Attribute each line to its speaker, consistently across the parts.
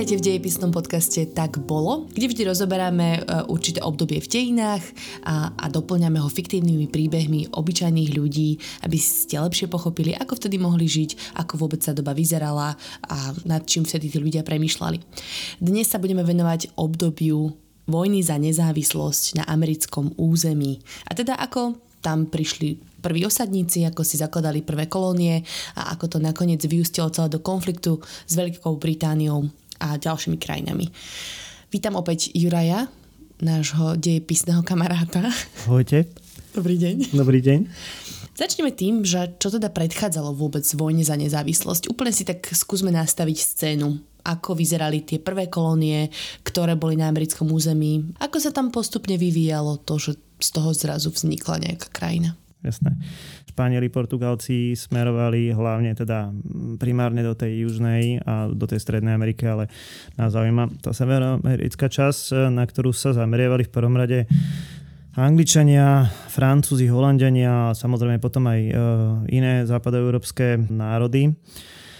Speaker 1: Vítajte v dejepisnom podcaste Tak bolo, kde vždy rozoberáme e, určité obdobie v dejinách a, a doplňame ho fiktívnymi príbehmi obyčajných ľudí, aby ste lepšie pochopili, ako vtedy mohli žiť, ako vôbec sa doba vyzerala a nad čím vtedy tí ľudia premyšľali. Dnes sa budeme venovať obdobiu vojny za nezávislosť na americkom území. A teda ako tam prišli prví osadníci, ako si zakladali prvé kolónie a ako to nakoniec vyústilo celé do konfliktu s Veľkou Britániou a ďalšími krajinami. Vítam opäť Juraja, nášho dejepisného kamaráta.
Speaker 2: Ahojte.
Speaker 1: Dobrý deň.
Speaker 2: Dobrý deň.
Speaker 1: Začneme tým, že čo teda predchádzalo vôbec vojne za nezávislosť. Úplne si tak skúsme nastaviť scénu. Ako vyzerali tie prvé kolónie, ktoré boli na americkom území. Ako sa tam postupne vyvíjalo to, že z toho zrazu vznikla nejaká krajina.
Speaker 2: Jasné. Španieli, Portugalci smerovali hlavne teda primárne do tej južnej a do tej strednej Ameriky, ale nás zaujíma tá severoamerická časť, na ktorú sa zameriavali v prvom rade Angličania, Francúzi, Holandiania a samozrejme potom aj e, iné západoeurópske národy.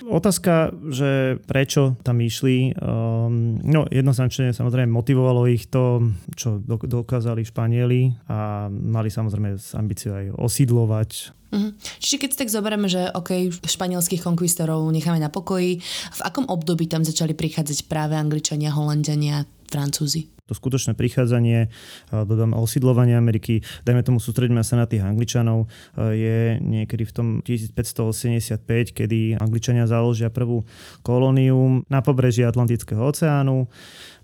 Speaker 2: Otázka, že prečo tam išli, um, no jednoznačne samozrejme motivovalo ich to, čo dokázali Španieli a mali samozrejme ambíciu aj osídlovať
Speaker 1: Uh-huh. Čiže keď si tak zoberieme, že OK, španielských konkvistorov necháme na pokoji, v akom období tam začali prichádzať práve Angličania, Holandiania, Francúzi?
Speaker 2: to skutočné prichádzanie, dodám osídlovanie Ameriky, dajme tomu sústredíme sa na tých Angličanov, je niekedy v tom 1585, kedy Angličania založia prvú kolóniu na pobreží Atlantického oceánu.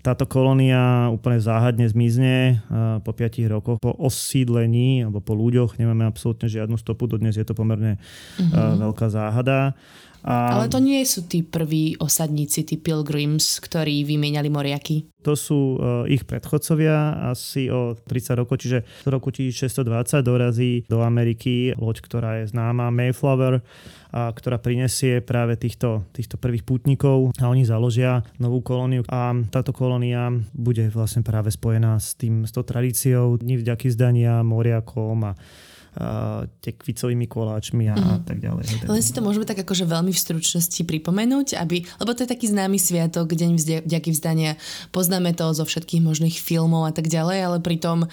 Speaker 2: Táto kolónia úplne záhadne zmizne po 5 rokoch. Po osídlení alebo po ľuďoch nemáme absolútne žiadnu stopu, dodnes je to pomerne mm-hmm. veľká záhada.
Speaker 1: A... Ale to nie sú tí prví osadníci, tí pilgrims, ktorí vymieniali moriaky.
Speaker 2: To sú uh, ich predchodcovia asi o 30 rokov, čiže v roku 1620 dorazí do Ameriky loď, ktorá je známa Mayflower, a ktorá prinesie práve týchto, týchto prvých pútnikov a oni založia novú kolóniu a táto kolónia bude vlastne práve spojená s, tým, s tou tradíciou dní vďaky zdania moriakom a tekvicovými koláčmi a, mm. a mhm. tak ďalej.
Speaker 1: Len si to môžeme tak akože veľmi v stručnosti pripomenúť, aby, lebo to je taký známy sviatok, Deň vďaky vzdania. Poznáme to zo všetkých možných filmov a tak ďalej, ale pritom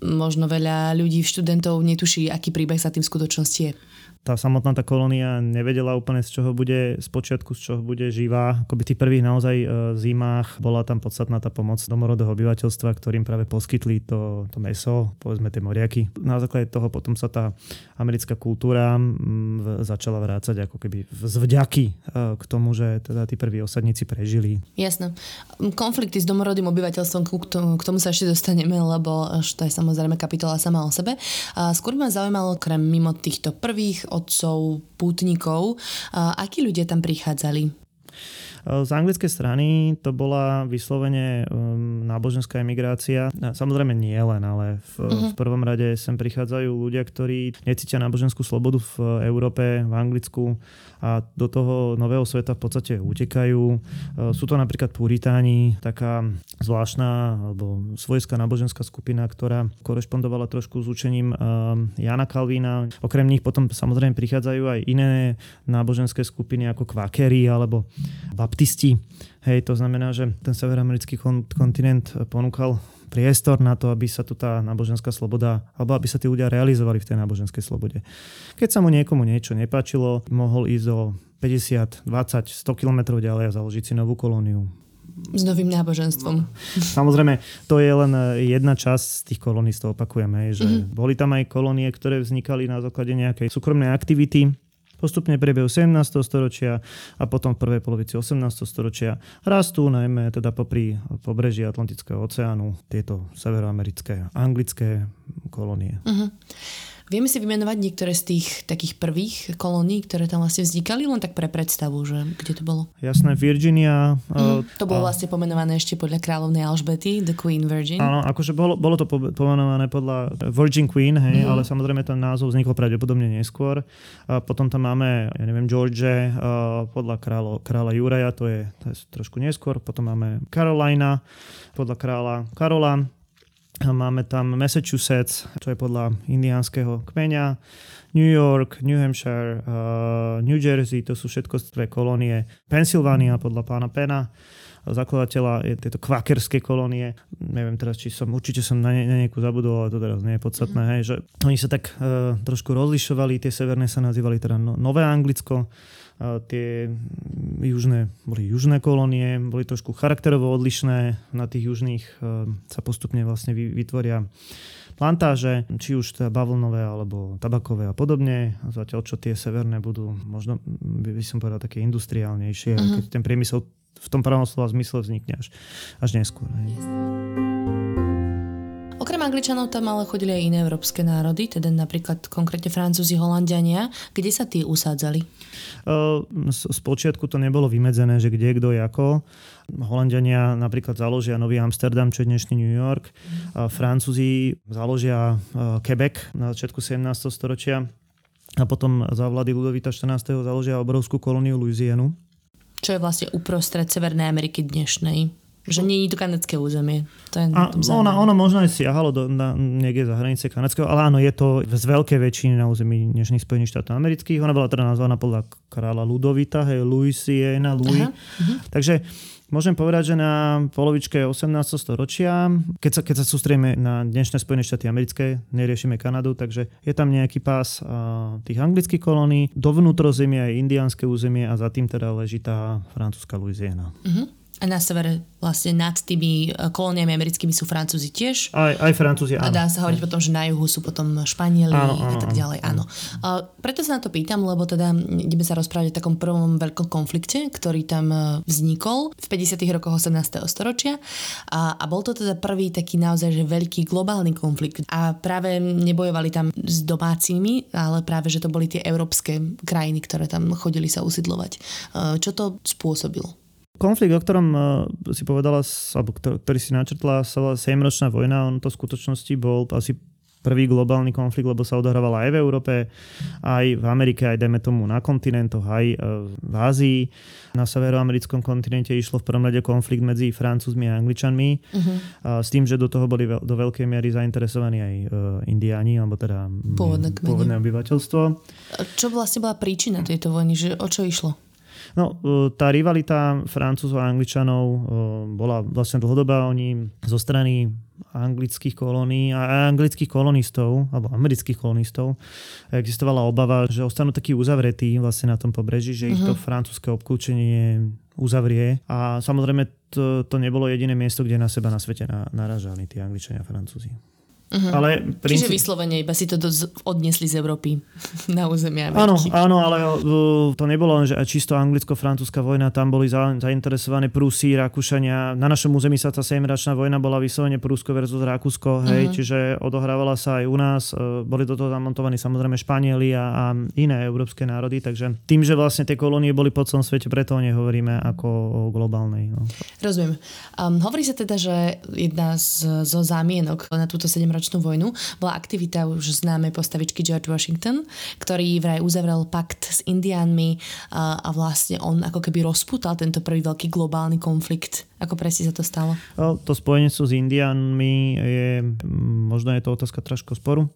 Speaker 1: možno veľa ľudí, študentov netuší, aký príbeh sa tým v skutočnosti je
Speaker 2: tá samotná tá kolónia nevedela úplne z čoho bude, z počiatku z čoho bude živá. Akoby tých prvých naozaj e, zimách bola tam podstatná tá pomoc domorodého obyvateľstva, ktorým práve poskytli to, to meso, povedzme tie moriaky. Na základe toho potom sa tá americká kultúra m, začala vrácať ako keby z vďaky e, k tomu, že teda tí prví osadníci prežili.
Speaker 1: Jasné. Konflikty s domorodým obyvateľstvom, k tomu sa ešte dostaneme, lebo to je samozrejme kapitola sama o sebe. A skôr ma zaujímalo, krem mimo týchto prvých otcov, pútnikov. Akí ľudia tam prichádzali?
Speaker 2: Z anglickej strany to bola vyslovene um, náboženská emigrácia. Samozrejme nie len, ale v, uh-huh. v prvom rade sem prichádzajú ľudia, ktorí necítia náboženskú slobodu v Európe, v Anglicku a do toho nového sveta v podstate utekajú. E, sú to napríklad Puritáni, taká zvláštna alebo svojská náboženská skupina, ktorá korešpondovala trošku s učením e, Jana Kalvína. Okrem nich potom samozrejme prichádzajú aj iné náboženské skupiny ako kvakery alebo baptisti. Hej, to znamená, že ten severoamerický kontinent ponúkal priestor na to, aby sa tu tá náboženská sloboda, alebo aby sa tí ľudia realizovali v tej náboženskej slobode. Keď sa mu niekomu niečo nepáčilo, mohol ísť o 50, 20, 100 kilometrov ďalej a založiť si novú kolóniu.
Speaker 1: S novým náboženstvom.
Speaker 2: Samozrejme, to je len jedna časť z tých toho opakujeme, že mm-hmm. boli tam aj kolónie, ktoré vznikali na základe nejakej súkromnej aktivity, Postupne priebehu 17. storočia a potom v prvej polovici 18. storočia rastú najmä teda popri pobreží Atlantického oceánu tieto severoamerické anglické kolónie. Uh-huh.
Speaker 1: Vieme si vymenovať niektoré z tých takých prvých kolónií, ktoré tam vlastne vznikali, len tak pre predstavu, že kde to bolo?
Speaker 2: Jasné, Virginia.
Speaker 1: Mm, to bolo a... vlastne pomenované ešte podľa kráľovnej Alžbety, The Queen Virgin.
Speaker 2: Áno, akože bolo, bolo to pomenované podľa Virgin Queen, hej, mm. ale samozrejme ten názov vznikol pravdepodobne neskôr. A potom tam máme, ja neviem, George, podľa kráľo, kráľa Juraja, to je, to je trošku neskôr. Potom máme Carolina, podľa kráľa Karola. Máme tam Massachusetts, čo je podľa indiánskeho kmeňa, New York, New Hampshire, uh, New Jersey, to sú všetko dve kolónie. Pennsylvania podľa pána Pena, zakladateľa je tieto kvakerské kolónie. Neviem teraz, či som, určite som na, ne, na nieku zabudol, ale to teraz nie je podstatné. Mm-hmm. Hej, že oni sa tak uh, trošku rozlišovali, tie severné sa nazývali teda no, Nové Anglicko, tie južné, boli južné kolónie, boli trošku charakterovo odlišné. Na tých južných e, sa postupne vlastne vytvoria plantáže, či už teda bavlnové alebo tabakové a podobne. Zatiaľ, čo tie severné budú možno, by som povedal, také industriálnejšie, uh-huh. keď ten priemysel v tom pravom slova zmysle vznikne až, až neskôr. Yes.
Speaker 1: Okrem Angličanov tam ale chodili aj iné európske národy, teda napríklad konkrétne Francúzi, Holandiania. Kde sa tí usádzali?
Speaker 2: Z počiatku to nebolo vymedzené, že kde, kto, ako. Holandiania napríklad založia Nový Amsterdam, čo je dnešný New York. Francúzi založia Quebec na začiatku 17. storočia a potom za vlády Ludovita 14. založia obrovskú kolóniu Louisianu.
Speaker 1: Čo je vlastne uprostred Severnej Ameriky dnešnej. Že je to kanadské územie. To je
Speaker 2: a ona, ono možno aj siahalo do, na, niekde za hranice kanadského, ale áno, je to z veľkej väčšiny na území dnešných Spojených štátov amerických. Ona bola teda nazvaná podľa kráľa Ludovita, hej, Louisiana, Louis. Aha, uh-huh. Takže Môžem povedať, že na polovičke 18. storočia, keď sa, keď sa sústrieme na dnešné Spojené štáty americké, neriešime Kanadu, takže je tam nejaký pás a, tých anglických kolónií, dovnútrozemia je indiánske územie a za tým teda leží tá francúzska Louisiana. Uh-huh.
Speaker 1: A na severe vlastne nad tými e, kolóniami americkými sú Francúzi tiež.
Speaker 2: Aj, aj Francúzi, áno.
Speaker 1: A dá sa hovoriť potom, že na juhu sú potom Španieli áno, áno, a tak ďalej. Áno. áno. preto sa na to pýtam, lebo teda ideme sa rozprávať o takom prvom veľkom konflikte, ktorý tam e, vznikol v 50. rokoch 18. storočia. A, a bol to teda prvý taký naozaj že veľký globálny konflikt. A práve nebojovali tam s domácimi, ale práve, že to boli tie európske krajiny, ktoré tam chodili sa usidlovať. E, čo to spôsobilo?
Speaker 2: Konflikt, o ktorom uh, si povedala, alebo ktorý si načrtla, sa volá 7-ročná vojna. On to v skutočnosti bol asi prvý globálny konflikt, lebo sa odohrával aj v Európe, aj v Amerike, aj dajme tomu na kontinentoch, aj uh, v Ázii. Na severoamerickom kontinente išlo v prvom rade konflikt medzi Francúzmi a Angličanmi, uh-huh. s tým, že do toho boli do veľkej miery zainteresovaní aj uh, Indiáni, alebo teda pôvodné, pôvodné obyvateľstvo.
Speaker 1: Čo vlastne bola príčina tejto vojny? Že o čo išlo?
Speaker 2: No, e, tá rivalita Francúzov a Angličanov e, bola vlastne dlhodobá. Oni zo strany anglických kolónií a anglických kolonistov, alebo amerických kolonistov, existovala obava, že ostanú takí uzavretí vlastne na tom pobreží, že uh-huh. ich to mhm. francúzske obklúčenie uzavrie. A samozrejme to, to nebolo jediné miesto, kde na seba na svete naražali tí Angličania a Francúzi.
Speaker 1: Uh-huh. Ale princíp... Čiže vyslovene iba si to do, odnesli z Európy na územia
Speaker 2: Áno, áno, ale uh, to nebolo len, že čisto anglicko-francúzska vojna, tam boli za, zainteresované Prúsi, Rakúšania. Na našom území sa tá 7-račná vojna bola vyslovene Prúsko versus Rakúsko, hej, uh-huh. čiže odohrávala sa aj u nás. Uh, boli do toho zamontovaní samozrejme Španieli a, a iné európske národy, takže tým, že vlastne tie kolónie boli po celom svete, preto o nej hovoríme ako o globálnej. No.
Speaker 1: Rozumiem. Um, hovorí sa teda, že jedna z, zo zámienok na túto 7 náročnú vojnu, bola aktivita už známej postavičky George Washington, ktorý vraj uzavrel pakt s Indiánmi a, a vlastne on ako keby rozputal tento prvý veľký globálny konflikt. Ako presne sa to stalo?
Speaker 2: No, to spojenectvo s Indiánmi je, možno je to otázka trošku sporu.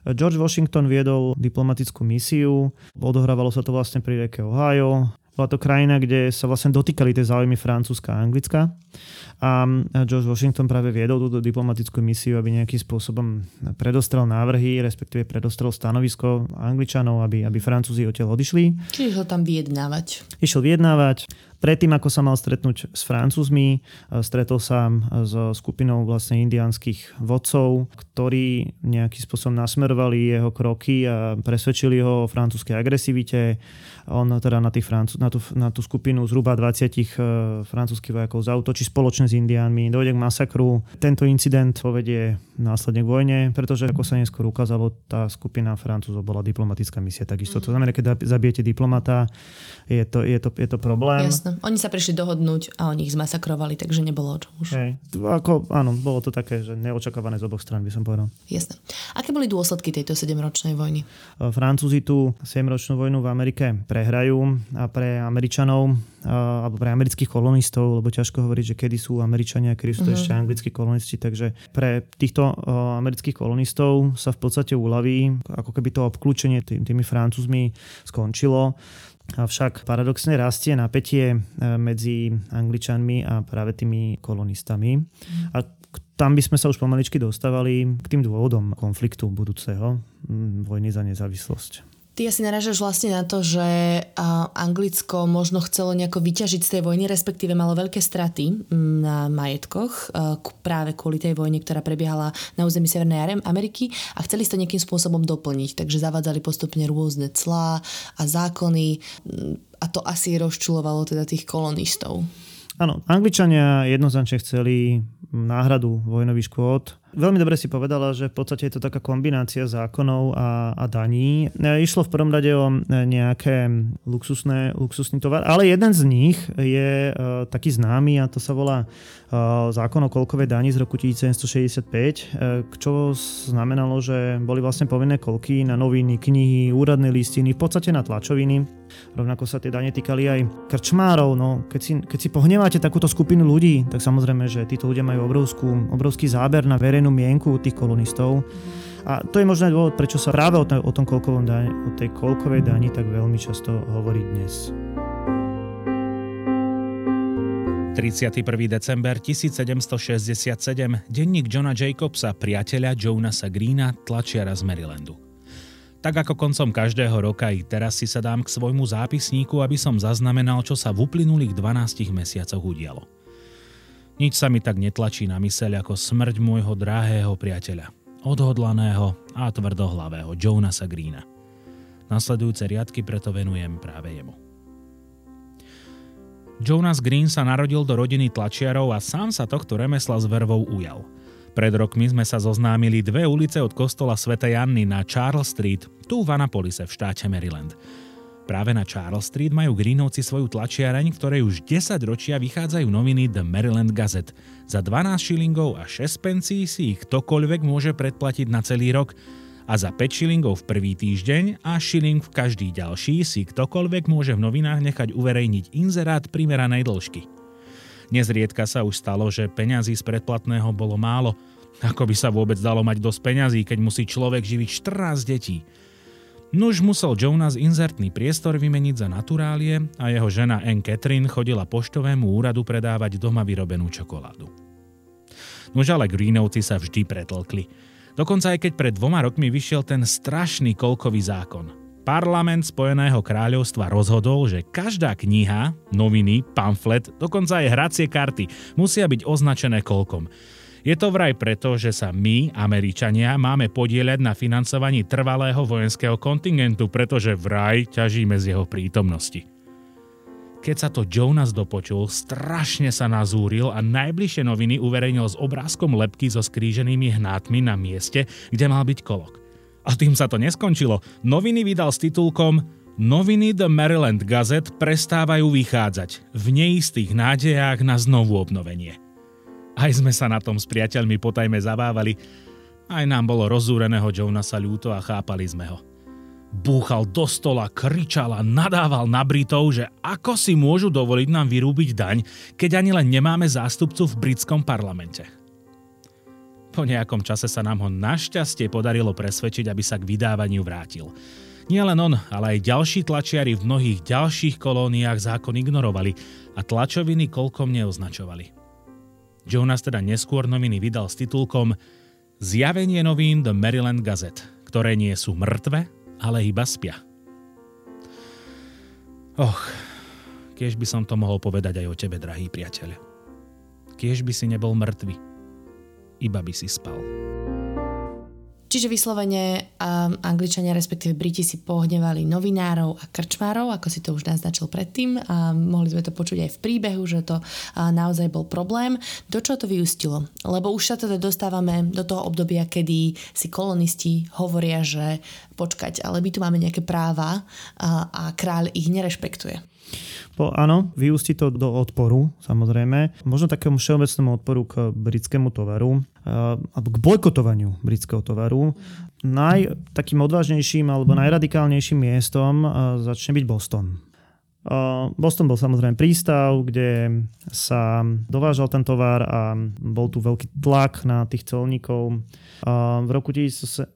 Speaker 2: George Washington viedol diplomatickú misiu, odohrávalo sa to vlastne pri rieke Ohio, bola to krajina, kde sa vlastne dotýkali tie záujmy Francúzska a Anglicka. A George Washington práve viedol túto diplomatickú misiu, aby nejakým spôsobom predostrel návrhy, respektíve predostrel stanovisko Angličanov, aby, aby Francúzi odtiaľ odišli.
Speaker 1: Čiže ho tam vyjednávať.
Speaker 2: Išiel vyjednávať. Predtým, ako sa mal stretnúť s Francúzmi, stretol sa s skupinou vlastne indiánskych vodcov, ktorí nejakým spôsobom nasmerovali jeho kroky a presvedčili ho o francúzskej agresivite. On teda na, tých Francú- na, tú, na tú skupinu zhruba 20 francúzskych vojakov zautočí spoločne s indiánmi, dojde k masakru. Tento incident povedie následne k vojne, pretože ako sa neskôr ukázalo, tá skupina Francúzov bola diplomatická misia takisto. Mm. To znamená, keď zabijete diplomata, je to, je to, je to problém.
Speaker 1: Jasne. Oni sa prišli dohodnúť a oni ich zmasakrovali, takže nebolo o čom už.
Speaker 2: Hej. Ako, áno, bolo to také, že neočakávané z oboch strán, by som povedal.
Speaker 1: Jasne. Aké boli dôsledky tejto 7-ročnej vojny?
Speaker 2: Francúzi tú 7-ročnú vojnu v Amerike prehrajú a pre Američanov alebo pre amerických kolonistov, lebo ťažko hovoriť, že kedy sú Američania, kedy sú to uh-huh. ešte anglickí kolonisti, takže pre týchto amerických kolonistov sa v podstate uľaví, ako keby to obklúčenie tým, tými Francúzmi skončilo. Avšak paradoxne rastie napätie e, medzi Angličanmi a práve tými kolonistami. A tam by sme sa už pomaličky dostávali k tým dôvodom konfliktu budúceho vojny za nezávislosť.
Speaker 1: Ty asi naražaš vlastne na to, že Anglicko možno chcelo nejako vyťažiť z tej vojny, respektíve malo veľké straty na majetkoch práve kvôli tej vojne, ktorá prebiehala na území Severnej Ameriky a chceli to nejakým spôsobom doplniť. Takže zavádzali postupne rôzne clá a zákony a to asi rozčulovalo teda tých kolonistov.
Speaker 2: Áno, Angličania jednoznačne chceli náhradu vojnových škôd Veľmi dobre si povedala, že v podstate je to taká kombinácia zákonov a, a daní. E, išlo v prvom rade o e, nejaké luxusné, luxusný tovar, ale jeden z nich je uh, taký známy a to sa volá uh, zákon o kolkovej daní z roku 1765, uh, čo znamenalo, že boli vlastne povinné kolky na noviny, knihy, úradné listiny, v podstate na tlačoviny. Rovnako sa tie dane týkali aj krčmárov. No, keď, si, keď si pohneváte takúto skupinu ľudí, tak samozrejme, že títo ľudia majú obrovskú, obrovský záber na verejnú mienku tých kolonistov. A to je možno dôvod, prečo sa práve o, t- o, tom kolkovom dani, o tej kolkovej dani tak veľmi často hovorí dnes.
Speaker 3: 31. december 1767, denník Johna Jacobsa, priateľa Jonasa Greena, tlačiara z Marylandu. Tak ako koncom každého roka i teraz si sa dám k svojmu zápisníku, aby som zaznamenal, čo sa v uplynulých 12 mesiacoch udialo. Nič sa mi tak netlačí na myseľ ako smrť môjho drahého priateľa, odhodlaného a tvrdohlavého Jonasa Greena. Nasledujúce riadky preto venujem práve jemu. Jonas Green sa narodil do rodiny tlačiarov a sám sa tohto remesla s vervou ujal. Pred rokmi sme sa zoznámili dve ulice od kostola Sv. Janny na Charles Street, tu v Anapolise v štáte Maryland – Práve na Charles Street majú Greenovci svoju tlačiareň, v ktorej už 10 ročia vychádzajú noviny The Maryland Gazette. Za 12 šilingov a 6 pencí si ich ktokoľvek môže predplatiť na celý rok a za 5 šilingov v prvý týždeň a šiling v každý ďalší si ktokoľvek môže v novinách nechať uverejniť inzerát primeranej dĺžky. Nezriedka sa už stalo, že peňazí z predplatného bolo málo. Ako by sa vôbec dalo mať dosť peňazí, keď musí človek živiť 14 detí – Nuž musel Jonas inzertný priestor vymeniť za naturálie a jeho žena Anne Catherine chodila poštovému úradu predávať doma vyrobenú čokoládu. Nuž ale Greenovci sa vždy pretlkli. Dokonca aj keď pred dvoma rokmi vyšiel ten strašný kolkový zákon. Parlament Spojeného kráľovstva rozhodol, že každá kniha, noviny, pamflet, dokonca aj hracie karty musia byť označené kolkom. Je to vraj preto, že sa my, Američania, máme podieľať na financovaní trvalého vojenského kontingentu, pretože vraj ťažíme z jeho prítomnosti. Keď sa to Jonas dopočul, strašne sa nazúril a najbližšie noviny uverejnil s obrázkom lepky so skríženými hnátmi na mieste, kde mal byť kolok. A tým sa to neskončilo. Noviny vydal s titulkom Noviny The Maryland Gazette prestávajú vychádzať v neistých nádejách na znovu obnovenie. Aj sme sa na tom s priateľmi potajme zabávali. Aj nám bolo rozúreného Jonasa ľúto a chápali sme ho. Búchal do stola, kričal a nadával na Britov, že ako si môžu dovoliť nám vyrúbiť daň, keď ani len nemáme zástupcu v britskom parlamente. Po nejakom čase sa nám ho našťastie podarilo presvedčiť, aby sa k vydávaniu vrátil. Nie len on, ale aj ďalší tlačiari v mnohých ďalších kolóniách zákon ignorovali a tlačoviny koľkom neoznačovali. Jonas teda neskôr noviny vydal s titulkom Zjavenie novín The Maryland Gazette, ktoré nie sú mŕtve, ale iba spia. Och, Kiež by som to mohol povedať aj o tebe, drahý priateľ. Kiež by si nebol mŕtvy, iba by si spal.
Speaker 1: Čiže vyslovene um, Angličania, respektíve Briti si pohnevali novinárov a krčmárov, ako si to už naznačil predtým. A mohli sme to počuť aj v príbehu, že to uh, naozaj bol problém. Do čo to vyústilo? Lebo už sa teda dostávame do toho obdobia, kedy si kolonisti hovoria, že počkať, ale my tu máme nejaké práva a, a kráľ ich nerešpektuje.
Speaker 2: Po, áno, vyústi to do odporu, samozrejme. Možno takému všeobecnému odporu k britskému tovaru, alebo k bojkotovaniu britského tovaru. Naj, takým odvážnejším alebo najradikálnejším miestom začne byť Boston. Boston bol samozrejme prístav, kde sa dovážal ten tovar a bol tu veľký tlak na tých colníkov. V roku 1770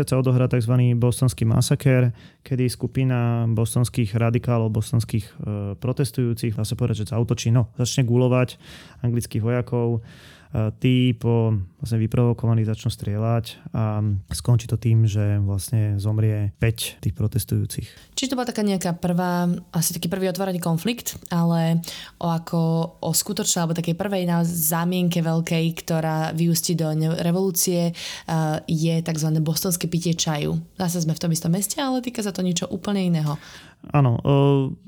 Speaker 2: sa odohrá tzv. bostonský masaker, kedy skupina bostonských radikálov, bostonských e, protestujúcich, dá sa povedať, že zautočí, no, začne gulovať anglických vojakov tí po vlastne vyprovokovaní začnú strieľať a skončí to tým, že vlastne zomrie 5 tých protestujúcich.
Speaker 1: Čiže to bola taká nejaká prvá, asi taký prvý otvorený konflikt, ale o ako o skutočnej alebo takej prvej zámienke veľkej, ktorá vyústi do revolúcie, je tzv. bostonské pitie čaju. Zase sme v tom istom meste, ale týka sa to niečo úplne iného.
Speaker 2: Áno,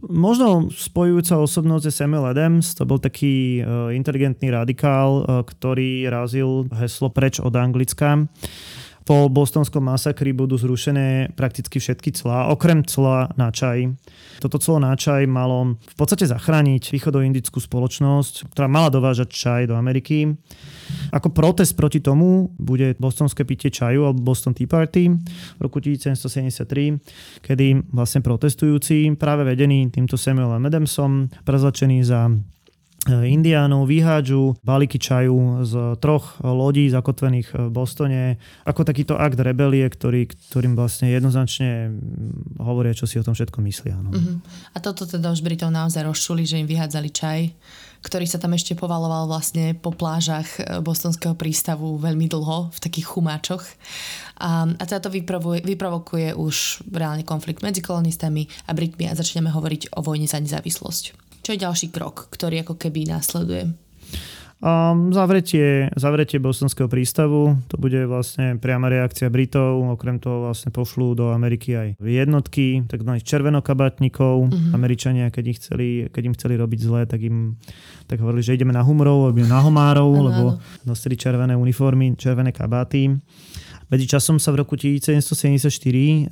Speaker 2: možno spojujúca osobnosť je Samuel Adams, to bol taký inteligentný radikál, ktorý razil heslo preč od Anglicka. Po bostonskom masakri budú zrušené prakticky všetky clá, okrem cla na čaj. Toto clo na čaj malo v podstate zachrániť východoindickú spoločnosť, ktorá mala dovážať čaj do Ameriky. Ako protest proti tomu bude bostonské pitie čaju alebo Boston Tea Party v roku 1773, kedy vlastne protestujúci, práve vedení týmto Samuelom Adamsom, prezlečení za indiánov vyhádžu balíky čaju z troch lodí zakotvených v Bostone ako takýto akt rebelie, ktorý, ktorým vlastne jednoznačne hovoria, čo si o tom všetko myslia. No. Uh-huh.
Speaker 1: A toto teda už Britov naozaj rozšuli, že im vyhádzali čaj, ktorý sa tam ešte povaloval vlastne po plážach e, bostonského prístavu veľmi dlho v takých chumáčoch. A, a teda to vyprovokuje už reálne konflikt medzi kolonistami a Britmi a začneme hovoriť o vojne za nezávislosť. Čo je ďalší krok, ktorý ako keby následuje?
Speaker 2: Um, zavretie, zavretie bostonského prístavu, to bude vlastne priama reakcia Britov, okrem toho vlastne pošlú do Ameriky aj jednotky, takzvaných červenokabátnikov. Uh-huh. Američania, keď, ich chceli, keď im chceli robiť zle, tak im tak hovorili, že ideme na humrov, alebo na homárov, ano, lebo nosili červené uniformy, červené kabáty. Medzi časom sa v roku 1774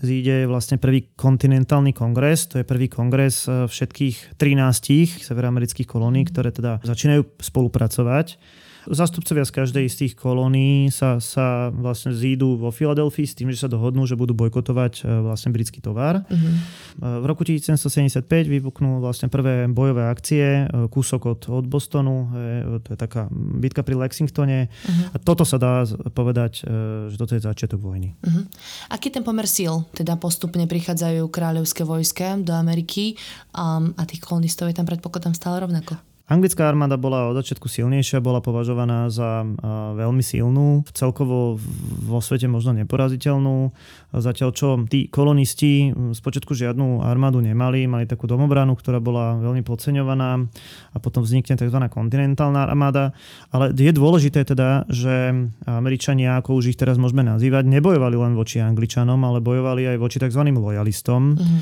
Speaker 2: zíde vlastne prvý kontinentálny kongres, to je prvý kongres e, všetkých 13 severoamerických kolónií, ktoré teda začínajú spolupracovať. Zastupcovia z každej z tých kolónií sa, sa vlastne zídu vo Filadelfii s tým, že sa dohodnú, že budú bojkotovať e, vlastne britský tovar. Uh-huh. V roku 1775 vypuknú vlastne prvé bojové akcie, e, kúsok od, od Bostonu, to je taká bitka pri Lexingtone. Uh-huh. A toto sa dá povedať, že toto je začiatok vojny.
Speaker 1: Uh-huh. Aký ten pomer síl? Teda postupne prichádzajú kráľovské vojska do Ameriky um, a tých kolonistov je tam predpokladám stále rovnako?
Speaker 2: Anglická armáda bola od začiatku silnejšia, bola považovaná za veľmi silnú, celkovo vo svete možno neporaziteľnú, zatiaľ čo tí kolonisti spočiatku žiadnu armádu nemali, mali takú domobranu, ktorá bola veľmi podceňovaná a potom vznikne tzv. kontinentálna armáda. Ale je dôležité teda, že Američania, ako už ich teraz môžeme nazývať, nebojovali len voči Angličanom, ale bojovali aj voči tzv. lojalistom. Mm-hmm.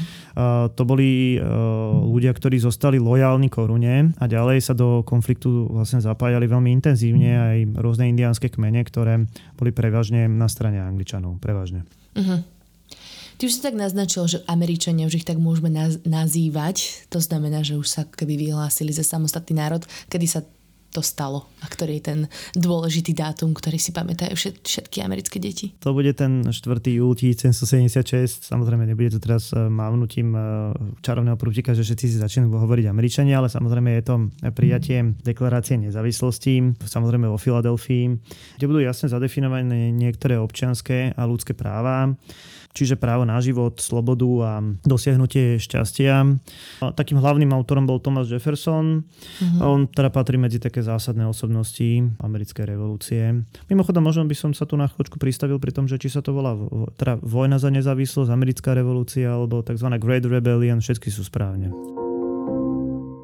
Speaker 2: To boli ľudia, ktorí zostali lojálni korune a ďalej ďalej sa do konfliktu vlastne zapájali veľmi intenzívne aj rôzne indiánske kmene, ktoré boli prevažne na strane Angličanov. Prevažne. Uh-huh.
Speaker 1: Ty už si tak naznačil, že Američania už ich tak môžeme nazývať. To znamená, že už sa keby vyhlásili za samostatný národ. Kedy sa to stalo a ktorý je ten dôležitý dátum, ktorý si pamätajú všetky americké deti?
Speaker 2: To bude ten 4. júl 1776. Samozrejme, nebude to teraz eh, mávnutím eh, čarovného prútika, že všetci si začínajú hovoriť Američania, ale samozrejme je to prijatie deklarácie nezávislosti, samozrejme vo Filadelfii, kde budú jasne zadefinované niektoré občianské a ľudské práva čiže právo na život, slobodu a dosiahnutie šťastia. Takým hlavným autorom bol Thomas Jefferson. Uh-huh. On teda patrí medzi také zásadné osobnosti americkej revolúcie. Mimochodom, možno by som sa tu na chvíľočku pristavil pri tom, že či sa to volá teda vojna za nezávislosť, americká revolúcia alebo tzv. Great Rebellion, všetky sú správne.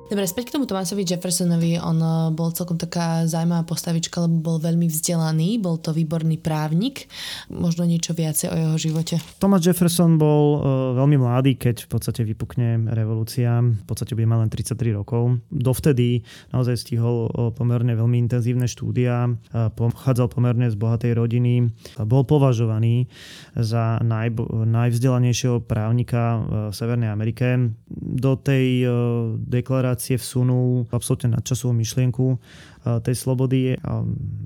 Speaker 1: Dobre, späť k tomu Tomasovi Jeffersonovi. On eh, bol celkom taká zaujímavá postavička, lebo bol veľmi vzdelaný, bol to výborný právnik. Možno niečo viacej o jeho živote.
Speaker 2: Thomas Jefferson bol uh, veľmi mladý, keď v podstate vypukne revolúcia. V podstate bude mať len 33 rokov. Dovtedy naozaj stihol uh, pomerne veľmi intenzívne štúdia, pochádzal pomerne z bohatej rodiny, bol považovaný za naj, najvzdelanejšieho právnika v Severnej Amerike. Do tej deklarácie vsunul absolútne nadčasovú myšlienku tej slobody,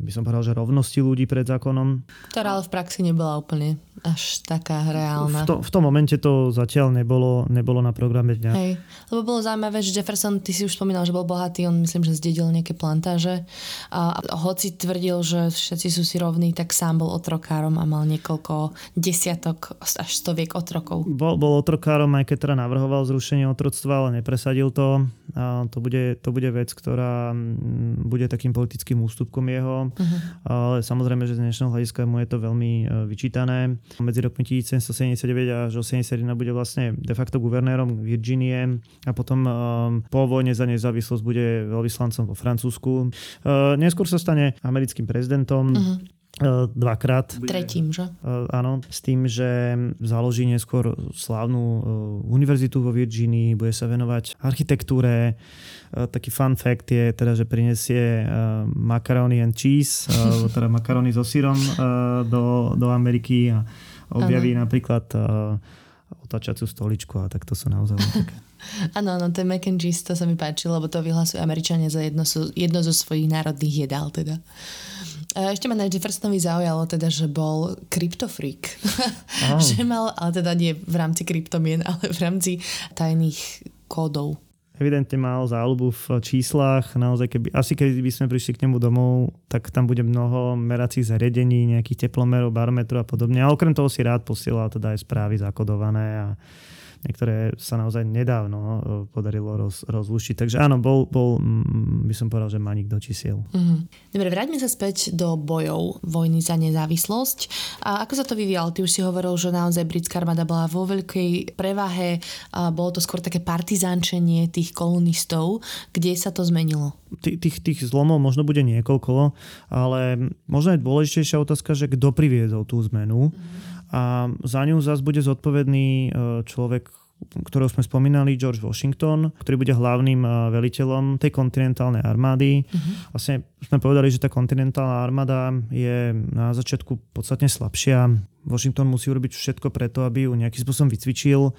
Speaker 2: by som povedal, že rovnosti ľudí pred zákonom.
Speaker 1: Ktorá ale v praxi nebola úplne až taká reálna.
Speaker 2: V, to, v tom momente to zatiaľ nebolo, nebolo na programe dňa.
Speaker 1: Hej, lebo bolo zaujímavé, že Jefferson, ty si už spomínal, že bol bohatý, on myslím, že zdedil nejaké plantáže a hoci tvrdil, že všetci sú si rovní, tak sám bol otrokárom a mal niekoľko desiatok až stoviek otrokov.
Speaker 2: Bol, bol otrokárom, aj keď teda navrhoval zrušenie otroctva, ale nepresadil to. A to, bude, to bude vec, ktorá bude takým politickým ústupkom jeho, uh-huh. ale samozrejme, že z dnešného hľadiska mu je to veľmi e, vyčítané. Medzi rokmi 1779 až 81 bude vlastne de facto guvernérom Virginie a potom um, po vojne za nezávislosť bude veľvyslancom vo Francúzsku. Uh, neskôr sa stane americkým prezidentom. Uh-huh dvakrát.
Speaker 1: Tretím, že?
Speaker 2: Áno, s tým, že založí neskôr slávnu univerzitu vo Virginii, bude sa venovať architektúre, taký fun fact je teda, že prinesie macaroni and cheese, teda makarony so sírom do, do Ameriky a objaví ano. napríklad otačaciu stoličku a tak to sú naozaj také.
Speaker 1: Áno, áno, ten mac and cheese, to sa mi páčilo, lebo to vyhlasujú Američania za jedno, jedno zo svojich národných jedál teda. Ešte ma na Jeffersonovi zaujalo teda, že bol kryptofreak. Oh. že mal, ale teda nie v rámci kryptomien, ale v rámci tajných kódov
Speaker 2: evidentne mal záľubu v číslach. Naozaj, keby, asi keď by sme prišli k nemu domov, tak tam bude mnoho meracích zariadení, nejakých teplomerov, barometrov a podobne. A okrem toho si rád posielal teda aj správy zakodované a Niektoré sa naozaj nedávno e, podarilo roz, rozlušiť. Takže áno, bol, bol, by som povedal, že maník do čísiel.
Speaker 1: Mm-hmm. Dobre, vráťme sa späť do bojov vojny za nezávislosť. A ako sa to vyvíjalo? Ty už si hovoril, že naozaj britská armáda bola vo veľkej prevahe. A bolo to skôr také partizánčenie tých kolonistov. Kde sa to zmenilo?
Speaker 2: T- tých, tých zlomov možno bude niekoľko, ale možno je dôležitejšia otázka, že kto priviedol tú zmenu. Mm-hmm a za ňu zase bude zodpovedný e, človek, ktorého sme spomínali, George Washington, ktorý bude hlavným e, veliteľom tej kontinentálnej armády. Uh-huh. Vlastne sme povedali, že tá kontinentálna armáda je na začiatku podstatne slabšia. Washington musí urobiť všetko preto, aby ju nejakým spôsobom vycvičil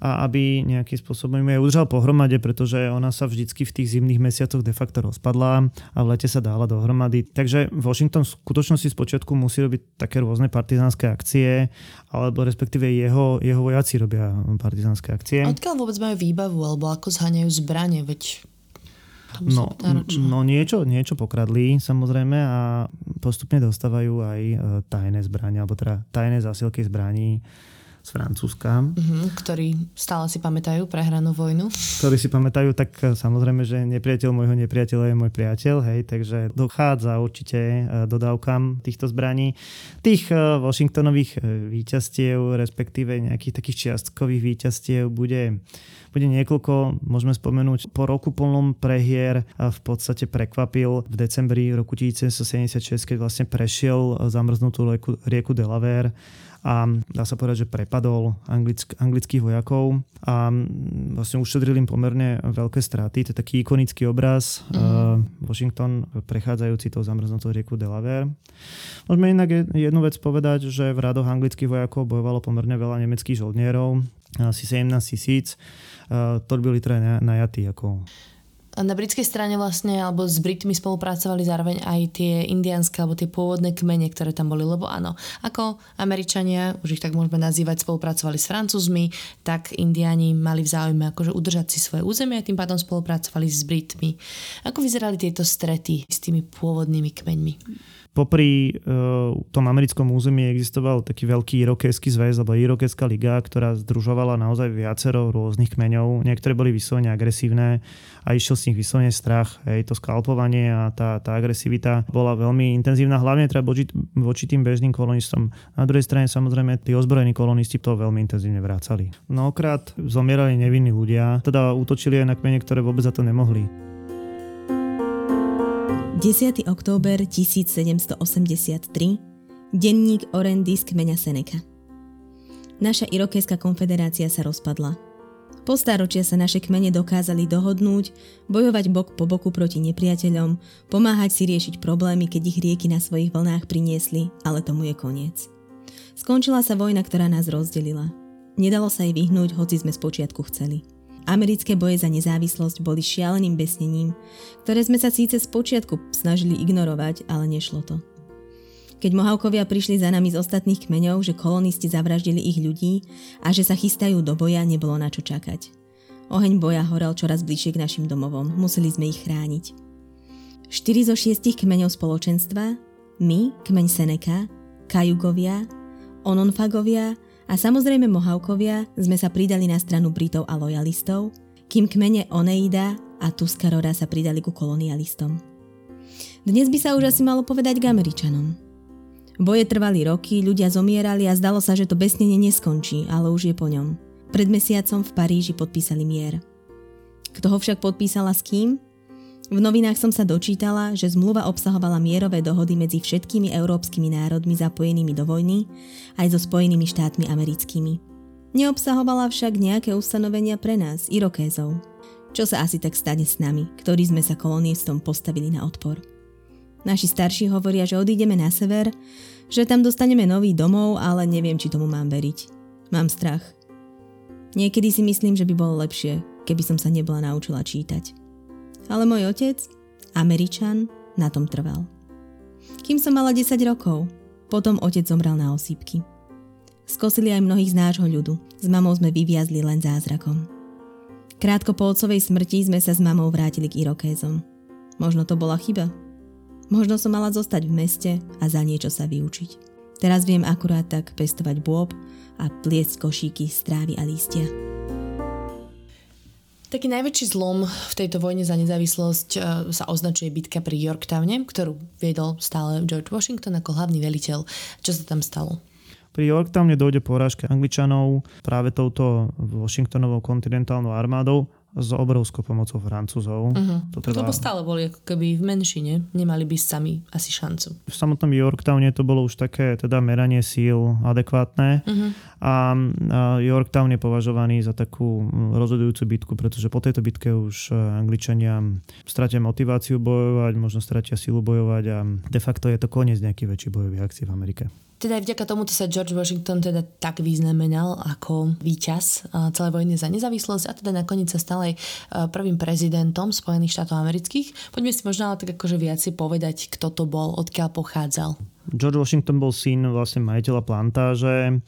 Speaker 2: a aby nejakým spôsobom ju udržal pohromade, pretože ona sa vždycky v tých zimných mesiacoch de facto rozpadla a v lete sa dala dohromady. Takže Washington v skutočnosti spočiatku musí robiť také rôzne partizánske akcie, alebo respektíve jeho, jeho vojaci robia partizánske akcie.
Speaker 1: A odkiaľ vôbec majú výbavu, alebo ako zháňajú zbranie, veď
Speaker 2: No, no niečo, niečo pokradli samozrejme a postupne dostávajú aj e, tajné zbranie, alebo teda tajné zásilky zbraní z Francúzska.
Speaker 1: Uh-huh, ktorí stále si pamätajú prehranú vojnu.
Speaker 2: Ktorí si pamätajú, tak e, samozrejme, že nepriateľ môjho nepriateľa je môj priateľ, hej, takže dochádza určite e, dodávkam týchto zbraní. Tých Washingtonových výťastiev, respektíve nejakých takých čiastkových výťastiev bude bude niekoľko, môžeme spomenúť, po roku plnom prehier v podstate prekvapil v decembri roku 1976, keď vlastne prešiel zamrznutú rieku, rieku Delaware a dá sa povedať, že prepadol anglick, anglických vojakov a vlastne ušetrili im pomerne veľké straty. To je taký ikonický obraz mm-hmm. uh, Washington prechádzajúci tou zamrznutou rieku Delaware. Môžeme inak jednu vec povedať, že v radoch anglických vojakov bojovalo pomerne veľa nemeckých žoldnierov, asi 17 tisíc to byli teda najatí ako
Speaker 1: na britskej strane vlastne, alebo s Britmi spolupracovali zároveň aj tie indianské, alebo tie pôvodné kmene, ktoré tam boli, lebo áno, ako Američania, už ich tak môžeme nazývať, spolupracovali s Francúzmi, tak Indiani mali v záujme akože udržať si svoje územie a tým pádom spolupracovali s Britmi. Ako vyzerali tieto strety s tými pôvodnými kmeňmi?
Speaker 2: Popri uh, tom americkom území existoval taký veľký irokésky zväz alebo irokéská liga, ktorá združovala naozaj viacero rôznych kmeňov. Niektoré boli vyslovene agresívne a išiel z nich vyslovene strach. Hej, to skalpovanie a tá, tá agresivita bola veľmi intenzívna, hlavne teda voči, voči tým bežným kolonistom. Na druhej strane samozrejme tí ozbrojení kolonisti to veľmi intenzívne vrácali. Mnohokrát zomierali nevinní ľudia, teda útočili aj na kmene, ktoré vôbec za to nemohli.
Speaker 4: 10. október 1783, denník Orendy z kmeňa Seneca. Naša Irokésska konfederácia sa rozpadla. Po stáročia sa naše kmene dokázali dohodnúť, bojovať bok po boku proti nepriateľom, pomáhať si riešiť problémy, keď ich rieky na svojich vlnách priniesli, ale tomu je koniec. Skončila sa vojna, ktorá nás rozdelila. Nedalo sa jej vyhnúť, hoci sme spočiatku chceli. Americké boje za nezávislosť boli šialeným besnením, ktoré sme sa síce z počiatku snažili ignorovať, ale nešlo to. Keď Mohavkovia prišli za nami z ostatných kmeňov, že kolonisti zavraždili ich ľudí a že sa chystajú do boja, nebolo na čo čakať. Oheň boja horel čoraz bližšie k našim domovom, museli sme ich chrániť. Štyri zo šiestich kmeňov spoločenstva, my, kmeň Seneka, Kajugovia, Ononfagovia a samozrejme Mohavkovia sme sa pridali na stranu Britov a lojalistov, kým kmene Oneida a Tuskarora sa pridali ku kolonialistom. Dnes by sa už asi malo povedať k Američanom. Boje trvali roky, ľudia zomierali a zdalo sa, že to besnenie neskončí, ale už je po ňom. Pred mesiacom v Paríži podpísali mier. Kto ho však podpísala s kým? V novinách som sa dočítala, že zmluva obsahovala mierové dohody medzi všetkými európskymi národmi zapojenými do vojny aj so Spojenými štátmi americkými. Neobsahovala však nejaké ustanovenia pre nás, Irokézov. Čo sa asi tak stane s nami, ktorí sme sa kolonistom postavili na odpor. Naši starší hovoria, že odídeme na sever, že tam dostaneme nový domov, ale neviem, či tomu mám veriť. Mám strach. Niekedy si myslím, že by bolo lepšie, keby som sa nebola naučila čítať. Ale môj otec, Američan, na tom trval. Kým som mala 10 rokov, potom otec zomrel na osýpky. Skosili aj mnohých z nášho ľudu. S mamou sme vyviazli len zázrakom. Krátko po otcovej smrti sme sa s mamou vrátili k Irokézom. Možno to bola chyba. Možno som mala zostať v meste a za niečo sa vyučiť. Teraz viem akurát tak pestovať bôb a pliesť košíky z trávy a lístia.
Speaker 1: Taký najväčší zlom v tejto vojne za nezávislosť e, sa označuje bitka pri Yorktowne, ktorú viedol stále George Washington ako hlavný veliteľ. Čo sa tam stalo?
Speaker 2: Pri Yorktowne dojde porážke Angličanov práve touto Washingtonovou kontinentálnou armádou s obrovskou pomocou Francúzov. Uh-huh.
Speaker 1: To teda... Lebo stále boli ako keby v menšine, nemali by sami asi šancu.
Speaker 2: V samotnom Yorktowne to bolo už také teda meranie síl adekvátne uh-huh. A, Yorktown je považovaný za takú rozhodujúcu bitku, pretože po tejto bitke už e, Angličania stratia motiváciu bojovať, možno stratia silu bojovať a de facto je to koniec nejakých väčších bojových akcií v Amerike.
Speaker 1: Teda aj vďaka tomuto sa George Washington teda tak vyznamenal ako víťaz celej vojny za nezávislosť a teda nakoniec sa stal aj prvým prezidentom Spojených štátov amerických. Poďme si možno ale tak akože viac si povedať, kto to bol, odkiaľ pochádzal.
Speaker 2: George Washington bol syn vlastne majiteľa plantáže,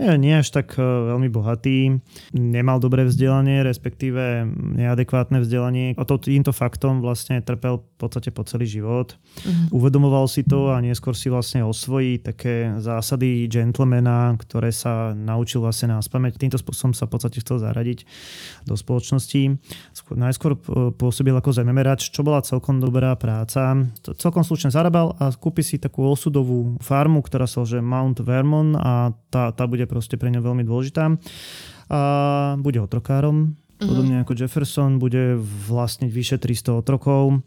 Speaker 2: nie až tak e, veľmi bohatý, nemal dobré vzdelanie, respektíve neadekvátne vzdelanie. A to týmto faktom vlastne trpel v podstate po celý život. Uh-huh. Uvedomoval si to a neskôr si vlastne osvojí také zásady gentlemana, ktoré sa naučil vlastne na spameť. Týmto spôsobom sa v podstate chcel zaradiť do spoločnosti. Najskôr pôsobil ako zememerač, čo bola celkom dobrá práca. Celkom slušne zarábal a kúpi si takú osudu osudovú farmu, ktorá sa že Mount Vermont a tá, tá bude proste pre ňa veľmi dôležitá. A bude otrokárom, uh-huh. podobne ako Jefferson, bude vlastniť vyše 300 otrokov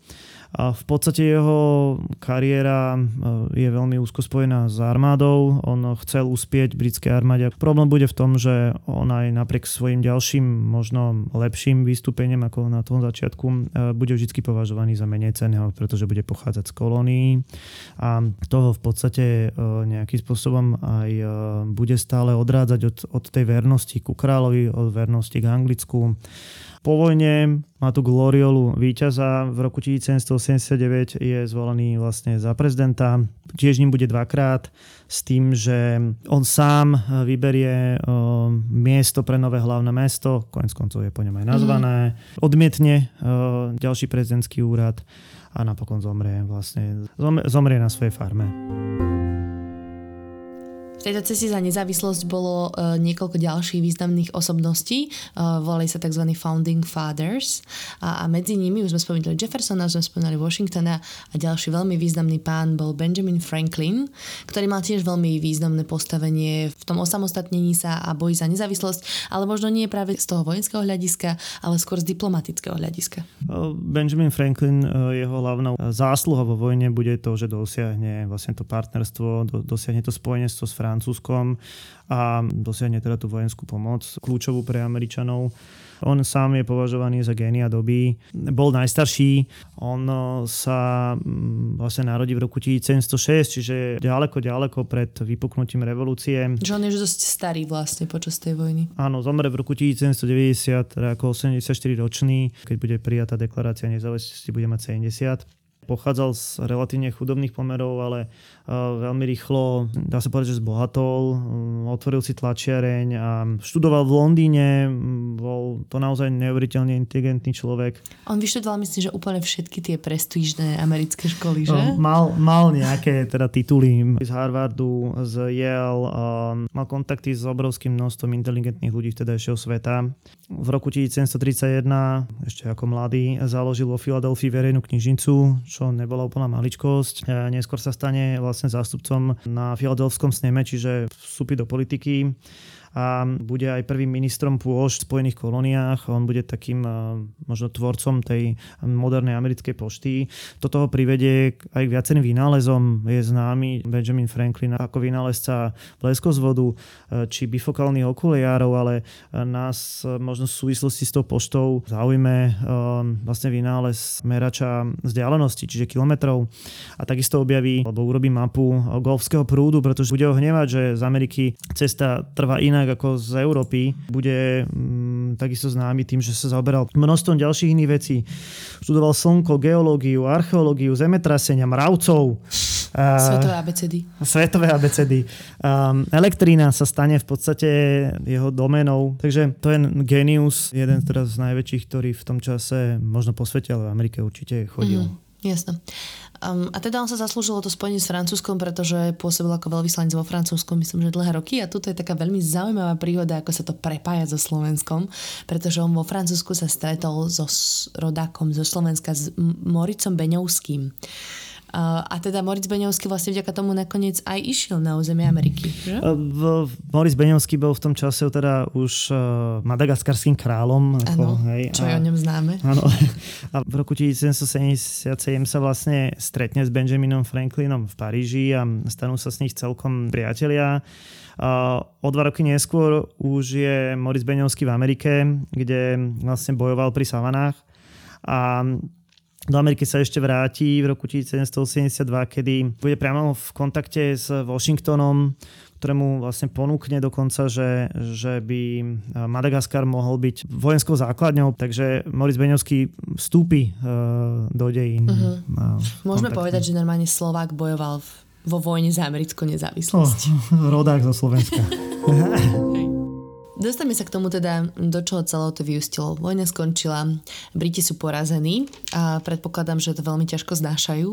Speaker 2: a v podstate jeho kariéra e, je veľmi úzko spojená s armádou. On chcel uspieť britskej armáde. Problém bude v tom, že on aj napriek svojim ďalším, možno lepším vystúpeniam ako na tom začiatku, e, bude vždy považovaný za menej cenného, pretože bude pochádzať z kolónií a toho v podstate e, nejakým spôsobom aj bude stále odrádzať od, od tej vernosti ku kráľovi, od vernosti k Anglicku po vojne má tu gloriolu víťaza. V roku 1789 je zvolený vlastne za prezidenta. Tiež ním bude dvakrát s tým, že on sám vyberie uh, miesto pre nové hlavné mesto, konec koncov je po ňom aj nazvané. Mm-hmm. Odmietne uh, ďalší prezidentský úrad a napokon zomrie vlastne. Zomrie na svojej farme.
Speaker 1: Tejto ceste za nezávislosť bolo uh, niekoľko ďalších významných osobností. Uh, volali sa tzv. Founding Fathers a, a medzi nimi už sme spomínali Jeffersona, už sme spomínali Washingtona a ďalší veľmi významný pán bol Benjamin Franklin, ktorý mal tiež veľmi významné postavenie v tom osamostatnení sa a boji za nezávislosť, ale možno nie práve z toho vojenského hľadiska, ale skôr z diplomatického hľadiska.
Speaker 2: Benjamin Franklin, jeho hlavnou zásluha vo vojne bude to, že dosiahne vlastne to partnerstvo, do, dosiahne to spojenectvo s Franciou Francúzskom a dosiahne teda tú vojenskú pomoc, kľúčovú pre Američanov. On sám je považovaný za génia doby. Bol najstarší, on sa mm, vlastne narodí v roku 1706, čiže ďaleko, ďaleko pred vypuknutím revolúcie.
Speaker 1: Že on je dosť starý vlastne počas tej vojny.
Speaker 2: Áno, zomre v roku 1790, teda ako 84 ročný, keď bude prijatá deklarácia nezávislosti, bude mať 70 pochádzal z relatívne chudobných pomerov, ale veľmi rýchlo, dá sa povedať, že zbohatol, otvoril si tlačiareň a študoval v Londýne, bol to naozaj neuveriteľne inteligentný človek.
Speaker 1: On vyštudoval, myslím, že úplne všetky tie prestížne americké školy, že? No,
Speaker 2: mal, mal nejaké teda tituly z Harvardu, z Yale, mal kontakty s obrovským množstvom inteligentných ľudí vtedajšieho sveta. V roku 1731, ešte ako mladý, založil vo Filadelfii verejnú knižnicu, čo nebola úplná maličkosť. Neskôr sa stane vlastne zástupcom na Filadelfskom sneme, čiže vstúpi do politiky a bude aj prvým ministrom pôž v Spojených kolóniách. On bude takým možno tvorcom tej modernej americkej pošty. Toto ho privedie aj k viacerým vynálezom. Je známy Benjamin Franklin ako vynálezca bleskozvodu či bifokálnych okuliárov, ale nás možno v súvislosti s tou poštou zaujme vlastne vynález merača vzdialenosti, čiže kilometrov a takisto objaví alebo urobí mapu golfského prúdu, pretože bude ho hnevať, že z Ameriky cesta trvá inak inak ako z Európy. Bude mm, takisto známy tým, že sa zaoberal množstvom ďalších iných vecí. Študoval slnko, geológiu, archeológiu, zemetrasenia, mravcov.
Speaker 1: Svetové abecedy.
Speaker 2: Svetové abecedy. Um, elektrína sa stane v podstate jeho domenou. Takže to je genius, jeden teraz z najväčších, ktorý v tom čase možno po svete, ale v Amerike určite chodil. Mm,
Speaker 1: jasné. Um, a teda on sa zaslúžilo to spojenie s Francúzskom, pretože pôsobil ako veľvyslanec vo Francúzsku, myslím, že dlhé roky. A tuto je taká veľmi zaujímavá príhoda, ako sa to prepája so Slovenskom, pretože on vo Francúzsku sa stretol so rodákom zo Slovenska, s Moricom Beňovským. A teda Moritz Beňovský vlastne vďaka tomu nakoniec aj išiel na územie Ameriky. Že?
Speaker 2: Moritz Beňovský bol v tom čase teda už e, madagaskarským kráľom.
Speaker 1: Hej, čo a, je o ňom známe.
Speaker 2: Áno. A v roku 1777 sa vlastne stretne s Benjaminom Franklinom v Paríži a stanú sa s nich celkom priatelia. O dva roky neskôr už je Moritz Beňovský v Amerike, kde vlastne bojoval pri savanách. A do Ameriky sa ešte vráti v roku 1782, kedy bude priamo v kontakte s Washingtonom, ktorému vlastne ponúkne dokonca, že, že by Madagaskar mohol byť vojenskou základňou, takže Moritz Beňovský vstúpi uh, do dejín. Uh-huh.
Speaker 1: Môžeme povedať, že normálne Slovák bojoval v, vo vojne za americkú nezávislosť.
Speaker 2: Oh, rodák zo Slovenska.
Speaker 1: Dostaneme sa k tomu teda, do čoho celé to vyústilo. Vojna skončila, Briti sú porazení a predpokladám, že to veľmi ťažko znášajú.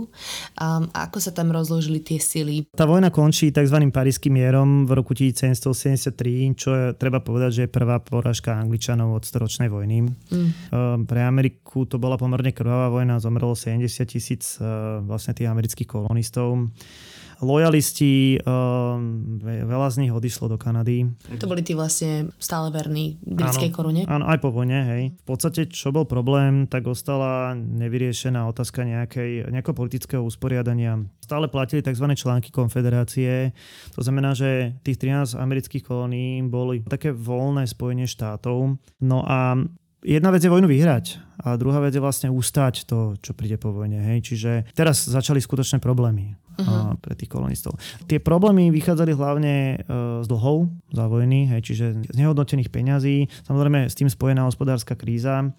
Speaker 1: A ako sa tam rozložili tie sily?
Speaker 2: Tá vojna končí tzv. paríským mierom v roku 1773, čo je, treba povedať, že je prvá porážka Angličanov od storočnej vojny. Mm. Pre Ameriku to bola pomerne krvavá vojna, zomrelo 70 tisíc vlastne tých amerických kolonistov lojalisti, um, veľa z nich odišlo do Kanady.
Speaker 1: To boli tí vlastne stále verní britskej korune?
Speaker 2: Áno, aj po vojne, hej. V podstate, čo bol problém, tak ostala nevyriešená otázka nejakej, nejakého politického usporiadania. Stále platili tzv. články konfederácie. To znamená, že tých 13 amerických kolónií boli také voľné spojenie štátov. No a jedna vec je vojnu vyhrať a druhá vec je vlastne ustať to, čo príde po vojne. Hej. Čiže teraz začali skutočné problémy uh-huh. pre tých kolonistov. Tie problémy vychádzali hlavne uh, z dlhov za vojny, hej, čiže z nehodnotených peňazí, samozrejme s tým spojená hospodárska kríza.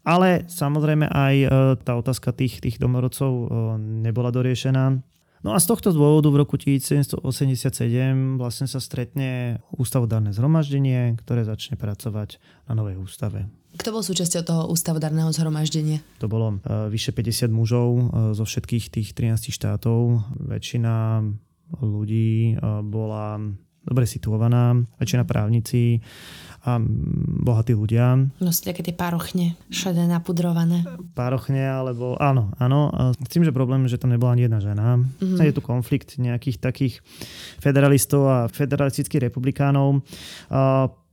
Speaker 2: Ale samozrejme aj uh, tá otázka tých, tých domorodcov uh, nebola doriešená. No a z tohto dôvodu v roku 1787 vlastne sa stretne ústavodárne zhromaždenie, ktoré začne pracovať na novej ústave.
Speaker 1: Kto bol súčasťou toho ústavodárneho zhromaždenia?
Speaker 2: To bolo uh, vyše 50 mužov uh, zo všetkých tých 13 štátov. Väčšina ľudí uh, bola dobre situovaná, väčšina právnici a bohatí ľudia.
Speaker 1: Nosí také tie párochne, šedé napudrované.
Speaker 2: Párochne, alebo áno, áno. S tým, že problém, že tam nebola ani jedna žena. Mm-hmm. Je tu konflikt nejakých takých federalistov a federalistických republikánov.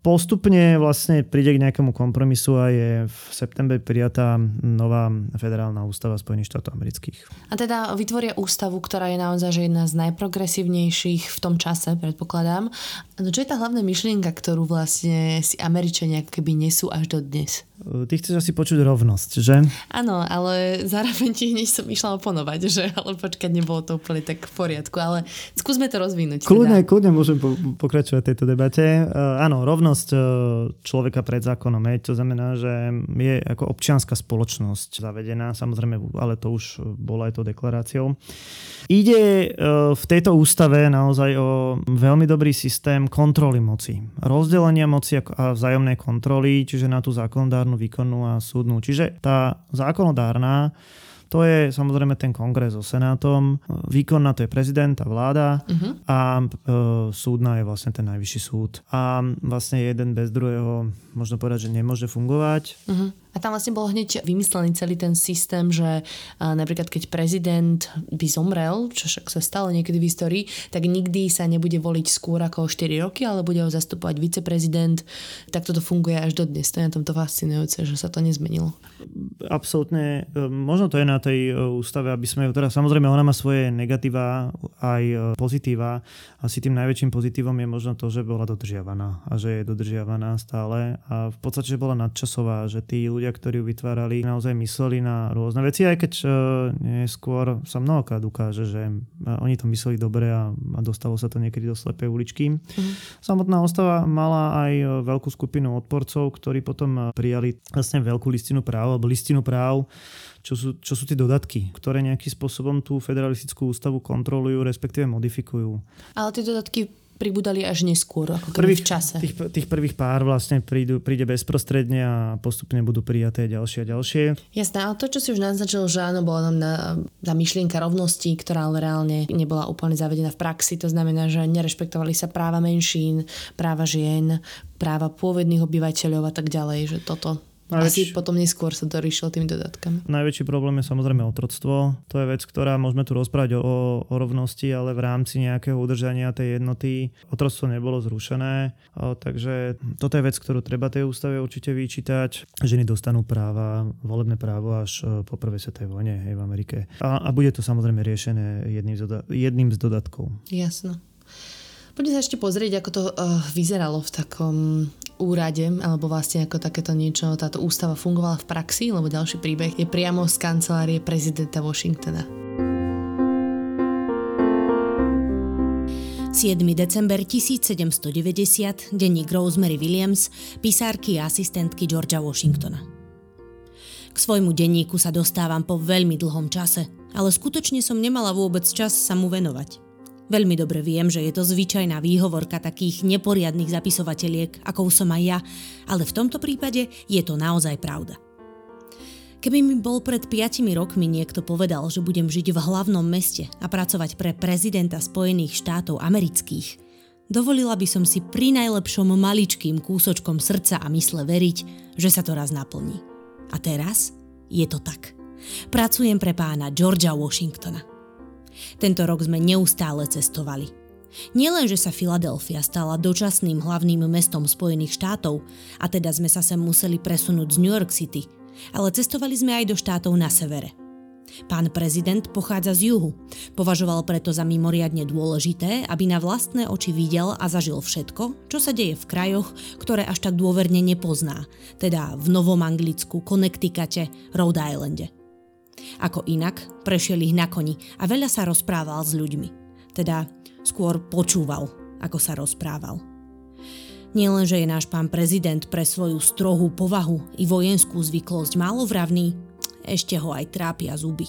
Speaker 2: Postupne vlastne príde k nejakému kompromisu a je v septembri prijatá nová federálna ústava Spojených štátov amerických.
Speaker 1: A teda vytvoria ústavu, ktorá je naozaj že jedna z najprogresívnejších v tom čase, predpokladám. No čo je tá hlavná myšlienka, ktorú vlastne si Američania keby nesú až do dnes?
Speaker 2: Ty chceš asi počuť rovnosť, že?
Speaker 1: Áno, ale zároveň ti hneď som išla oponovať, že ale počkať, nebolo to úplne tak v poriadku, ale skúsme to rozvinúť.
Speaker 2: Kľudne, teda. kľudne môžem po- pokračovať v tejto debate. Uh, áno, rovnosť uh, človeka pred zákonom, je, to znamená, že je ako občianská spoločnosť zavedená, samozrejme, ale to už bolo aj to deklaráciou. Ide uh, v tejto ústave naozaj o veľmi dobrý systém kontroly moci. Rozdelenia moci a vzájomnej kontroly, čiže na tú zákonodárnu zákonodárnu, výkonnú a súdnu. Čiže tá zákonodárna to je samozrejme ten kongres so senátom, výkonná to je prezident a vláda uh-huh. a e, súdna je vlastne ten najvyšší súd. A vlastne jeden bez druhého možno povedať, že nemôže fungovať.
Speaker 1: Uh-huh. A tam vlastne bol hneď vymyslený celý ten systém, že napríklad keď prezident by zomrel, čo však sa stalo niekedy v histórii, tak nikdy sa nebude voliť skôr ako 4 roky, ale bude ho zastupovať viceprezident. Tak toto funguje až dodnes. To je na tomto fascinujúce, že sa to nezmenilo.
Speaker 2: Absolútne. E, možno to je na tej e, ústave, aby sme ju teda, samozrejme ona má svoje negatíva aj e, pozitíva. Asi tým najväčším pozitívom je možno to, že bola dodržiavaná a že je dodržiavaná stále a v podstate, že bola nadčasová, že tí ľudia ľudia, ktorí ju vytvárali, naozaj mysleli na rôzne veci, aj keď uh, neskôr sa mnohokrát ukáže, že uh, oni to mysleli dobre a, a dostalo sa to niekedy do slepej uličky. Mm. Samotná ostava mala aj uh, veľkú skupinu odporcov, ktorí potom prijali vlastne veľkú listinu práv, alebo listinu práv, čo sú, čo sú tie dodatky, ktoré nejakým spôsobom tú federalistickú ústavu kontrolujú, respektíve modifikujú.
Speaker 1: Ale tie dodatky pribudali až neskôr, ako prvých, v čase.
Speaker 2: Tých, tých prvých pár vlastne prídu, príde bezprostredne a postupne budú prijaté ďalšie a ďalšie.
Speaker 1: Jasné, ale to, čo si už naznačil, že áno, bola nám na, na myšlienka rovnosti, ktorá ale reálne nebola úplne zavedená v praxi, to znamená, že nerešpektovali sa práva menšín, práva žien, práva pôvodných obyvateľov a tak ďalej, že toto Najväčší... Asi potom neskôr sa to riešilo tými dodatkami.
Speaker 2: Najväčší problém je samozrejme otroctvo. To je vec, ktorá môžeme tu rozprávať o, o rovnosti, ale v rámci nejakého udržania tej jednoty otroctvo nebolo zrušené. O, takže toto je vec, ktorú treba tej ústave určite vyčítať. Ženy dostanú práva, volebné právo až e, po prvej svetovej vojne hej, v Amerike. A, a bude to samozrejme riešené jedným z, doda- jedným z dodatkov.
Speaker 1: Jasno. Poďme sa ešte pozrieť, ako to uh, vyzeralo v takom úrade, alebo vlastne ako takéto niečo, táto ústava fungovala v praxi, lebo ďalší príbeh je priamo z kancelárie prezidenta Washingtona.
Speaker 5: 7. december 1790, denník Rosemary Williams, písárky a asistentky Georgia Washingtona. K svojmu denníku sa dostávam po veľmi dlhom čase, ale skutočne som nemala vôbec čas sa mu venovať. Veľmi dobre viem, že je to zvyčajná výhovorka takých neporiadnych zapisovateľiek, ako som aj ja, ale v tomto prípade je to naozaj pravda. Keby mi bol pred 5 rokmi niekto povedal, že budem žiť v hlavnom meste a pracovať pre prezidenta Spojených štátov amerických, dovolila by som si pri najlepšom maličkým kúsočkom srdca a mysle veriť, že sa to raz naplní. A teraz je to tak. Pracujem pre pána Georgia Washingtona. Tento rok sme neustále cestovali. Nielen, že sa Filadelfia stala dočasným hlavným mestom Spojených štátov, a teda sme sa sem museli presunúť z New York City, ale cestovali sme aj do štátov na severe. Pán prezident pochádza z juhu. Považoval preto za mimoriadne dôležité, aby na vlastné oči videl a zažil všetko, čo sa deje v krajoch, ktoré až tak dôverne nepozná, teda v Novom Anglicku, Connecticute, Rhode Islande. Ako inak, prešiel ich na koni a veľa sa rozprával s ľuďmi. Teda skôr počúval, ako sa rozprával. Nielen, že je náš pán prezident pre svoju strohú povahu i vojenskú zvyklosť málo vravný, ešte ho aj trápia zuby.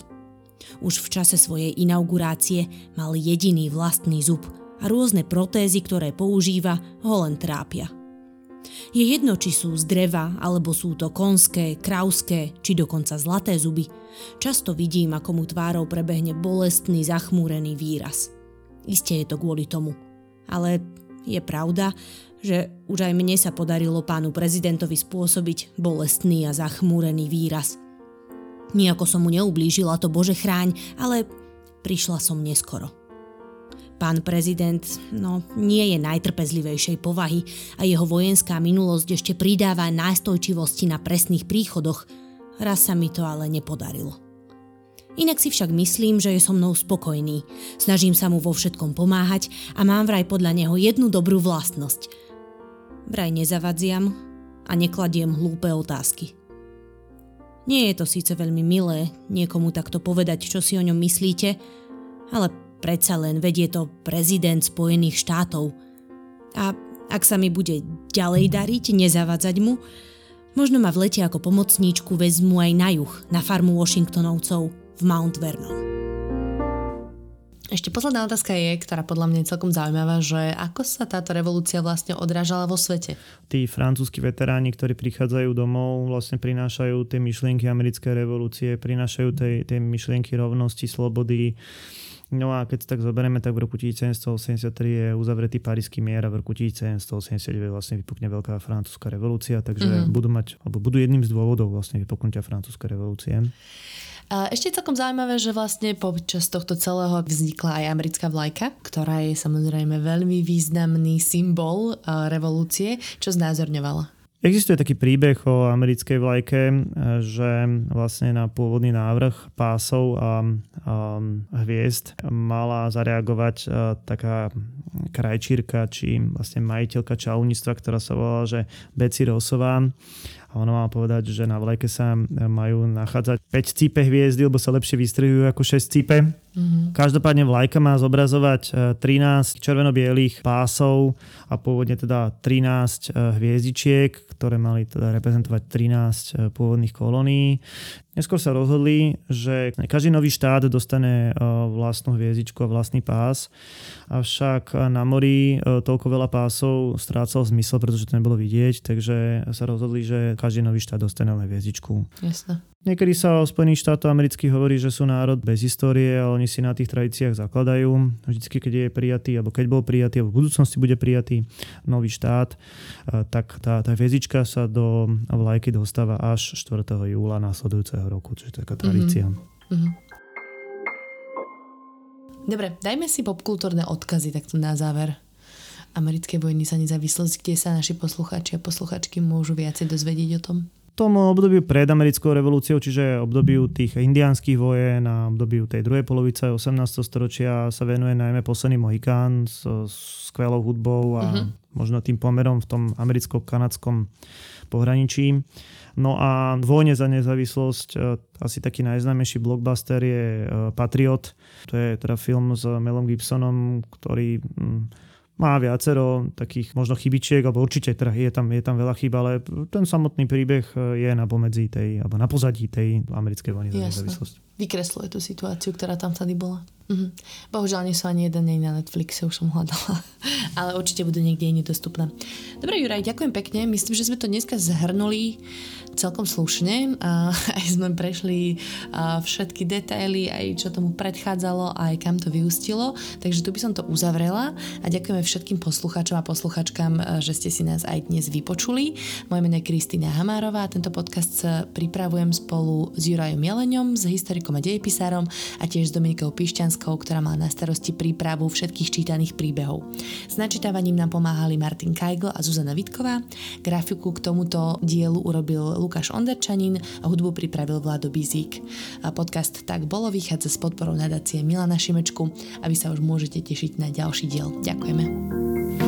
Speaker 5: Už v čase svojej inaugurácie mal jediný vlastný zub a rôzne protézy, ktoré používa, ho len trápia. Je jedno, či sú z dreva, alebo sú to konské, krauské, či dokonca zlaté zuby. Často vidím, ako mu tvárou prebehne bolestný, zachmúrený výraz. Isté je to kvôli tomu. Ale je pravda, že už aj mne sa podarilo pánu prezidentovi spôsobiť bolestný a zachmúrený výraz. Nijako som mu neublížila, to bože chráň, ale prišla som neskoro. Pán prezident, no, nie je najtrpezlivejšej povahy a jeho vojenská minulosť ešte pridáva nástojčivosti na presných príchodoch. Raz sa mi to ale nepodarilo. Inak si však myslím, že je so mnou spokojný. Snažím sa mu vo všetkom pomáhať a mám vraj podľa neho jednu dobrú vlastnosť. Vraj nezavadziam a nekladiem hlúpe otázky. Nie je to síce veľmi milé niekomu takto povedať, čo si o ňom myslíte, ale Predsa len vedie to prezident Spojených štátov. A ak sa mi bude ďalej dariť, nezavadzať mu, možno ma v lete ako pomocníčku vezmu aj na juh, na farmu Washingtonovcov v Mount Vernon.
Speaker 1: Ešte posledná otázka je, ktorá podľa mňa je celkom zaujímavá, že ako sa táto revolúcia vlastne odrážala vo svete?
Speaker 2: Tí francúzski veteráni, ktorí prichádzajú domov, vlastne prinášajú tie myšlienky americkej revolúcie, prinášajú tie, tie myšlienky rovnosti, slobody, No a keď tak zoberieme, tak v roku 1783 je uzavretý parísky mier a v roku 1789 vlastne vypukne veľká francúzska revolúcia, takže mm-hmm. budú mať, alebo budú jedným z dôvodov vlastne vypuknutia francúzskej revolúcie.
Speaker 1: A ešte je celkom zaujímavé, že vlastne počas tohto celého vznikla aj americká vlajka, ktorá je samozrejme veľmi významný symbol revolúcie, čo znázorňovala.
Speaker 2: Existuje taký príbeh o americkej vlajke, e, že vlastne na pôvodný návrh pásov a, a hviezd mala zareagovať e, taká krajčírka, či vlastne majiteľka čaúnictva, ktorá sa volala, že Beci Rosová a ona má povedať, že na vlajke sa majú nachádzať 5 cípe hviezdy, lebo sa lepšie vystrihujú ako 6 cípe. Mm-hmm. Každopádne vlajka má zobrazovať 13 e, červeno-bielých pásov a pôvodne teda 13 e, hviezdičiek, ktoré mali teda reprezentovať 13 e, pôvodných kolónií. Neskôr sa rozhodli, že každý nový štát dostane vlastnú hviezdičku a vlastný pás, avšak na mori toľko veľa pásov strácal zmysel, pretože to nebolo vidieť, takže sa rozhodli, že každý nový štát dostane len hviezdičku.
Speaker 1: Jasne.
Speaker 2: Niekedy sa o Spojených štátoch amerických hovorí, že sú národ bez histórie a oni si na tých tradíciách zakladajú. Vždycky, keď je prijatý, alebo keď bol prijatý, alebo v budúcnosti bude prijatý nový štát, tak tá, tá hviezdička sa do vlajky dostáva až 4. júla následujúceho roku, čo je taká tradícia. Mm-hmm. Mm-hmm.
Speaker 1: Dobre, dajme si popkultúrne odkazy takto na záver americké vojny za nezávislosť, kde sa naši poslucháči a posluchačky môžu viacej dozvedieť o tom?
Speaker 2: Tomu obdobiu pred americkou revolúciou, čiže obdobiu tých indiánskych vojen a obdobiu tej druhej polovice 18. storočia sa venuje najmä posledný Mohikán s, skvelou hudbou a uh-huh. možno tým pomerom v tom americko-kanadskom pohraničí. No a vojne za nezávislosť, e, asi taký najznámejší blockbuster je e, Patriot. To je teda film s Melom Gibsonom, ktorý mm, má viacero takých možno chybičiek, alebo určite teda je tam, je tam veľa chyb, ale ten samotný príbeh je na pomedzi tej, alebo na pozadí tej americkej vojny za nezávislosť.
Speaker 1: Vykresluje tú situáciu, ktorá tam vtedy bola. Mhm. Bohužiaľ nie sú ani jeden nie na Netflixe, už som hľadala. Ale určite budú niekde iní dostupné. Dobre Juraj, ďakujem pekne. Myslím, že sme to dneska zhrnuli celkom slušne. A aj sme prešli všetky detaily, aj čo tomu predchádzalo, aj kam to vyústilo. Takže tu by som to uzavrela a ďakujeme všetkým poslucháčom a posluchačkám, že ste si nás aj dnes vypočuli. Moje meno je Kristýna Hamárová tento podcast pripravujem spolu s Jurajom Jeleňom, s historikom a dejepisárom a tiež s Dominikou Pišťanskou Slovenskou, ktorá má na starosti prípravu všetkých čítaných príbehov. S načítavaním nám pomáhali Martin Kajgl a Zuzana Vitková. Grafiku k tomuto dielu urobil Lukáš Onderčanin a hudbu pripravil Vlado Bizík. Podcast Tak bolo vychádza s podporou nadácie Milana Šimečku a vy sa už môžete tešiť na ďalší diel. Ďakujeme.